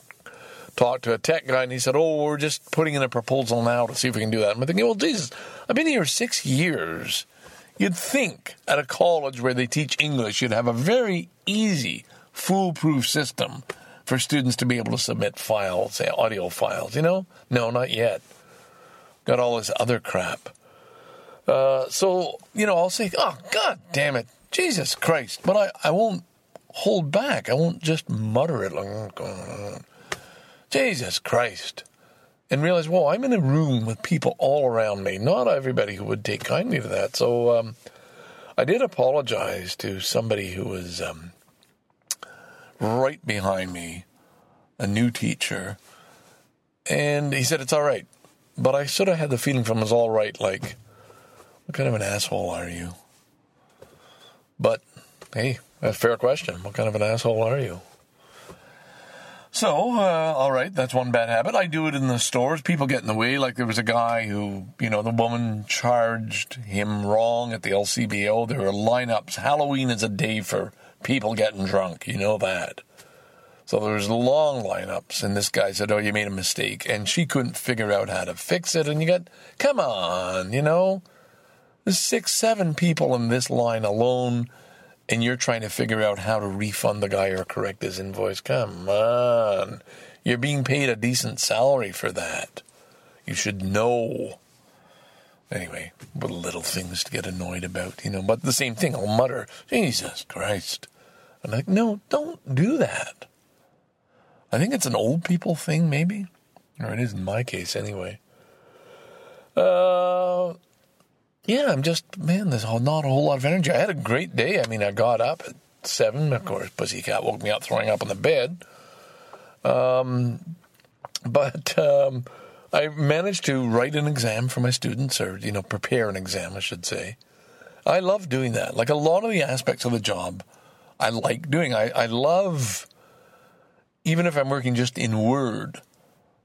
talked to a tech guy, and he said, "Oh, we're just putting in a proposal now to see if we can do that." And I'm thinking, "Well, Jesus, I've been here six years. You'd think at a college where they teach English, you'd have a very easy, foolproof system for students to be able to submit files, say audio files. You know, no, not yet. Got all this other crap." Uh, so, you know, I'll say, oh, God damn it. Jesus Christ. But I, I won't hold back. I won't just mutter it like, oh, Jesus Christ. and realize, whoa, I'm in a room with people all around me. Not everybody who would take kindly to that. So um, I did apologize to somebody who was um, right behind me, a new teacher, and he said it's all right. But I sort of had the feeling from his all right, like, what kind of an asshole are you? But hey, a fair question. What kind of an asshole are you? So, uh, all right, that's one bad habit. I do it in the stores. People get in the way. Like there was a guy who, you know, the woman charged him wrong at the LCBO. There were lineups. Halloween is a day for people getting drunk. You know that. So there was long lineups, and this guy said, "Oh, you made a mistake," and she couldn't figure out how to fix it. And you got, come on, you know, there's six, seven people in this line alone and you're trying to figure out how to refund the guy or correct his invoice. Come on. You're being paid a decent salary for that. You should know. Anyway, what little things to get annoyed about, you know. But the same thing, I'll mutter, Jesus Christ. I'm like, no, don't do that. I think it's an old people thing, maybe. Or it is in my case, anyway. Uh, yeah, I'm just man. There's not a whole lot of energy. I had a great day. I mean, I got up at seven. Of course, Pussycat woke me up throwing up on the bed. Um, but um, I managed to write an exam for my students, or you know, prepare an exam, I should say. I love doing that. Like a lot of the aspects of the job, I like doing. I, I love, even if I'm working just in Word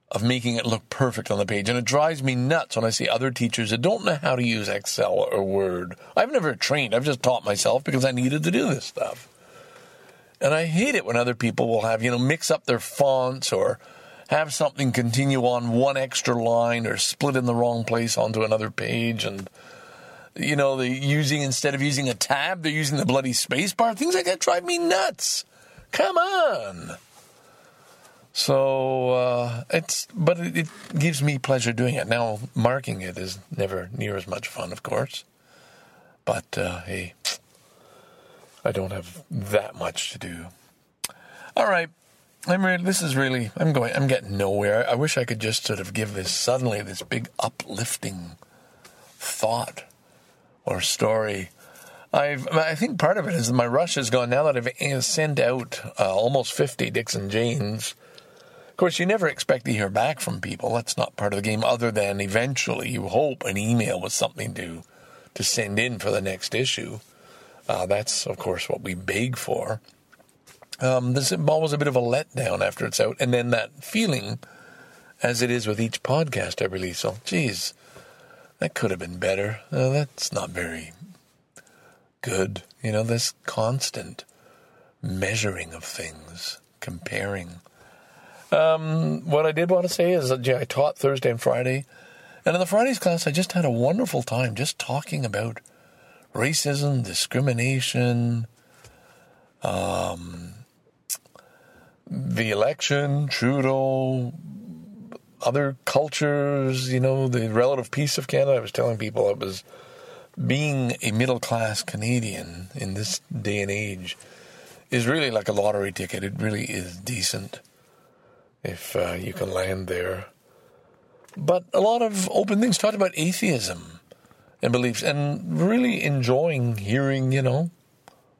of making it look perfect on the page. And it drives me nuts when I see other teachers that don't know how to use Excel or Word. I've never trained, I've just taught myself because I needed to do this stuff. And I hate it when other people will have, you know, mix up their fonts or have something continue on one extra line or split in the wrong place onto another page and you know, they using instead of using a tab, they're using the bloody space bar. Things like that drive me nuts. Come on. So uh, it's, but it, it gives me pleasure doing it. Now marking it is never near as much fun, of course. But uh, hey, I don't have that much to do. All right, I'm really. This is really. I'm going. I'm getting nowhere. I wish I could just sort of give this suddenly this big uplifting thought or story. I've, I think part of it is my rush has gone now that I've sent out uh, almost 50 Dicks and Janes of course, you never expect to hear back from people. That's not part of the game, other than eventually you hope an email with something to to send in for the next issue. Uh, that's, of course, what we beg for. Um, there's always a bit of a letdown after it's out, and then that feeling, as it is with each podcast I release. So, geez, that could have been better. Uh, that's not very good. You know, this constant measuring of things, comparing. Um, what I did want to say is that yeah, I taught Thursday and Friday. And in the Fridays class, I just had a wonderful time just talking about racism, discrimination, um, the election, Trudeau, other cultures, you know, the relative peace of Canada. I was telling people it was being a middle class Canadian in this day and age is really like a lottery ticket. It really is decent if uh, you can land there. But a lot of open things talked about atheism and beliefs, and really enjoying hearing, you know,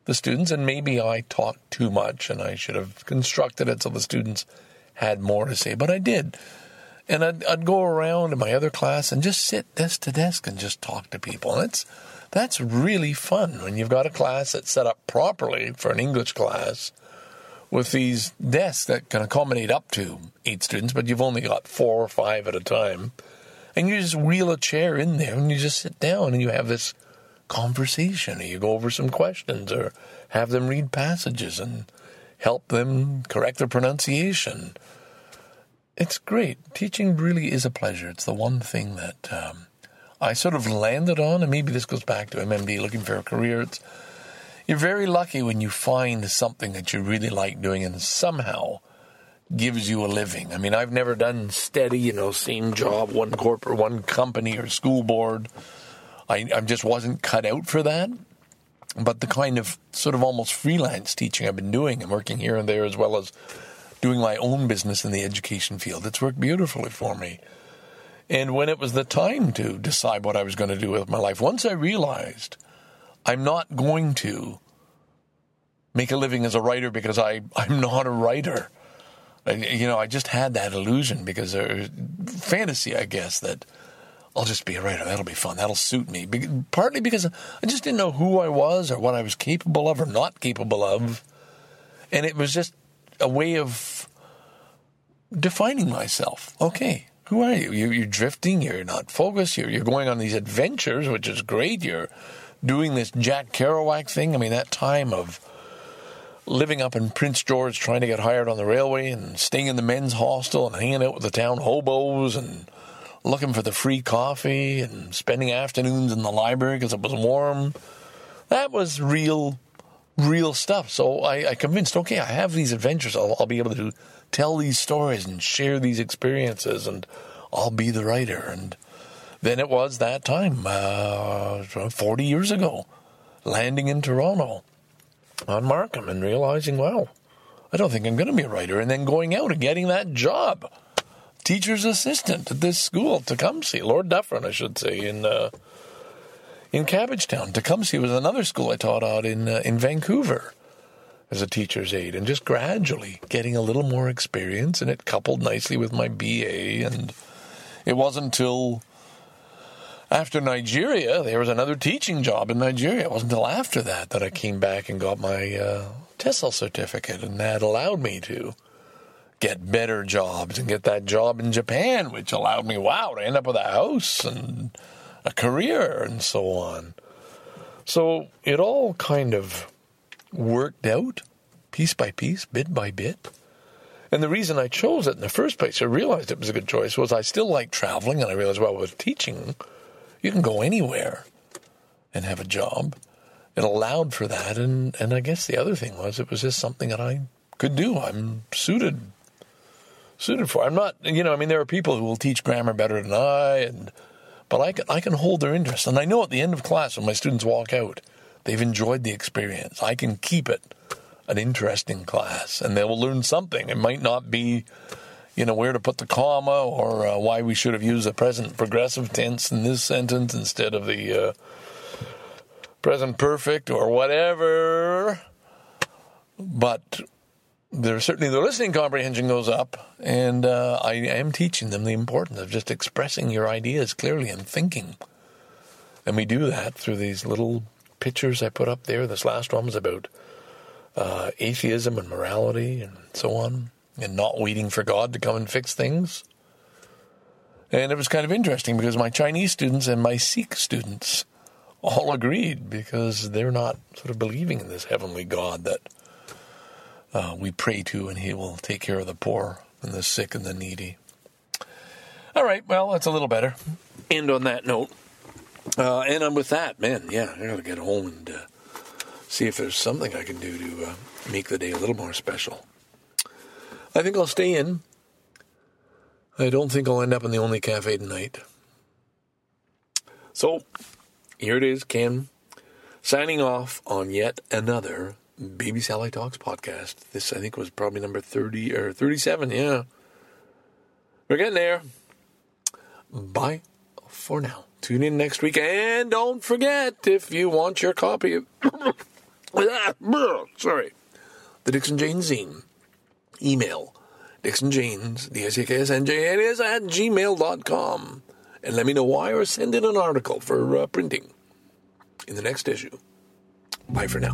the students. And maybe I talked too much, and I should have constructed it so the students had more to say, but I did. And I'd, I'd go around in my other class and just sit desk to desk and just talk to people. And it's that's really fun when you've got a class that's set up properly for an English class with these desks that can accommodate up to eight students, but you've only got four or five at a time. And you just wheel a chair in there and you just sit down and you have this conversation. Or you go over some questions or have them read passages and help them correct their pronunciation. It's great. Teaching really is a pleasure. It's the one thing that um, I sort of landed on, and maybe this goes back to MMD looking for a career. It's you're very lucky when you find something that you really like doing and somehow gives you a living. I mean, I've never done steady, you know, same job, one corporate, one company or school board. I, I just wasn't cut out for that. But the kind of sort of almost freelance teaching I've been doing and working here and there, as well as doing my own business in the education field. It's worked beautifully for me. And when it was the time to decide what I was going to do with my life, once I realized I'm not going to make a living as a writer because I, I'm not a writer. I, you know, I just had that illusion because there fantasy, I guess, that I'll just be a writer. That'll be fun. That'll suit me. Partly because I just didn't know who I was or what I was capable of or not capable of. And it was just a way of defining myself. Okay, who are you? you you're drifting. You're not focused. You're, you're going on these adventures, which is great. You're doing this Jack Kerouac thing. I mean, that time of living up in Prince George, trying to get hired on the railway and staying in the men's hostel and hanging out with the town hobos and looking for the free coffee and spending afternoons in the library because it was warm. That was real, real stuff. So I, I convinced, okay, I have these adventures. I'll, I'll be able to tell these stories and share these experiences, and I'll be the writer. And then it was that time, uh, 40 years ago, landing in Toronto on Markham and realizing, wow, I don't think I'm going to be a writer. And then going out and getting that job, teacher's assistant at this school, Tecumseh, Lord Dufferin, I should say, in uh, in Cabbagetown. Tecumseh was another school I taught out in uh, in Vancouver as a teacher's aide, and just gradually getting a little more experience, and it coupled nicely with my BA. And it wasn't until after Nigeria, there was another teaching job in Nigeria. It wasn't until after that that I came back and got my uh, TESOL certificate, and that allowed me to get better jobs and get that job in Japan, which allowed me, wow, to end up with a house and a career and so on. So it all kind of worked out piece by piece, bit by bit. And the reason I chose it in the first place, I realized it was a good choice, was I still like traveling, and I realized, while well, with teaching, you can go anywhere and have a job. It allowed for that, and, and I guess the other thing was it was just something that I could do. I'm suited suited for. I'm not, you know, I mean, there are people who will teach grammar better than I, and but I can I can hold their interest, and I know at the end of class when my students walk out, they've enjoyed the experience. I can keep it an interesting class, and they will learn something. It might not be, you know, where to put the comma or uh, why we should have used the present progressive tense in this sentence instead of the uh, present perfect or whatever. But there certainly the listening comprehension goes up, and uh, I am teaching them the importance of just expressing your ideas clearly and thinking. And we do that through these little pictures I put up there. This last one was about uh, atheism and morality and so on, and not waiting for God to come and fix things. And it was kind of interesting because my Chinese students and my Sikh students all agreed because they're not sort of believing in this heavenly God that uh, we pray to, and He will take care of the poor and the sick and the needy. All right, well, that's a little better. End on that note. Uh, and I'm with that, man. Yeah, I gotta get home and uh, see if there's something I can do to uh, make the day a little more special. I think I'll stay in. I don't think I'll end up in the only cafe tonight. So, here it is, Ken, signing off on yet another Baby Sally Talks podcast. This, I think, was probably number 30 or 37. Yeah. We're getting there. Bye for now. Tune in next week. And don't forget, if you want your copy of. Sorry. The Dixon Jane Zine. Email Dixon Janes, D-I-C-K-S-N-J-N-S at gmail.com. And let me know why or send in an article for uh, printing in the next issue. Bye for now.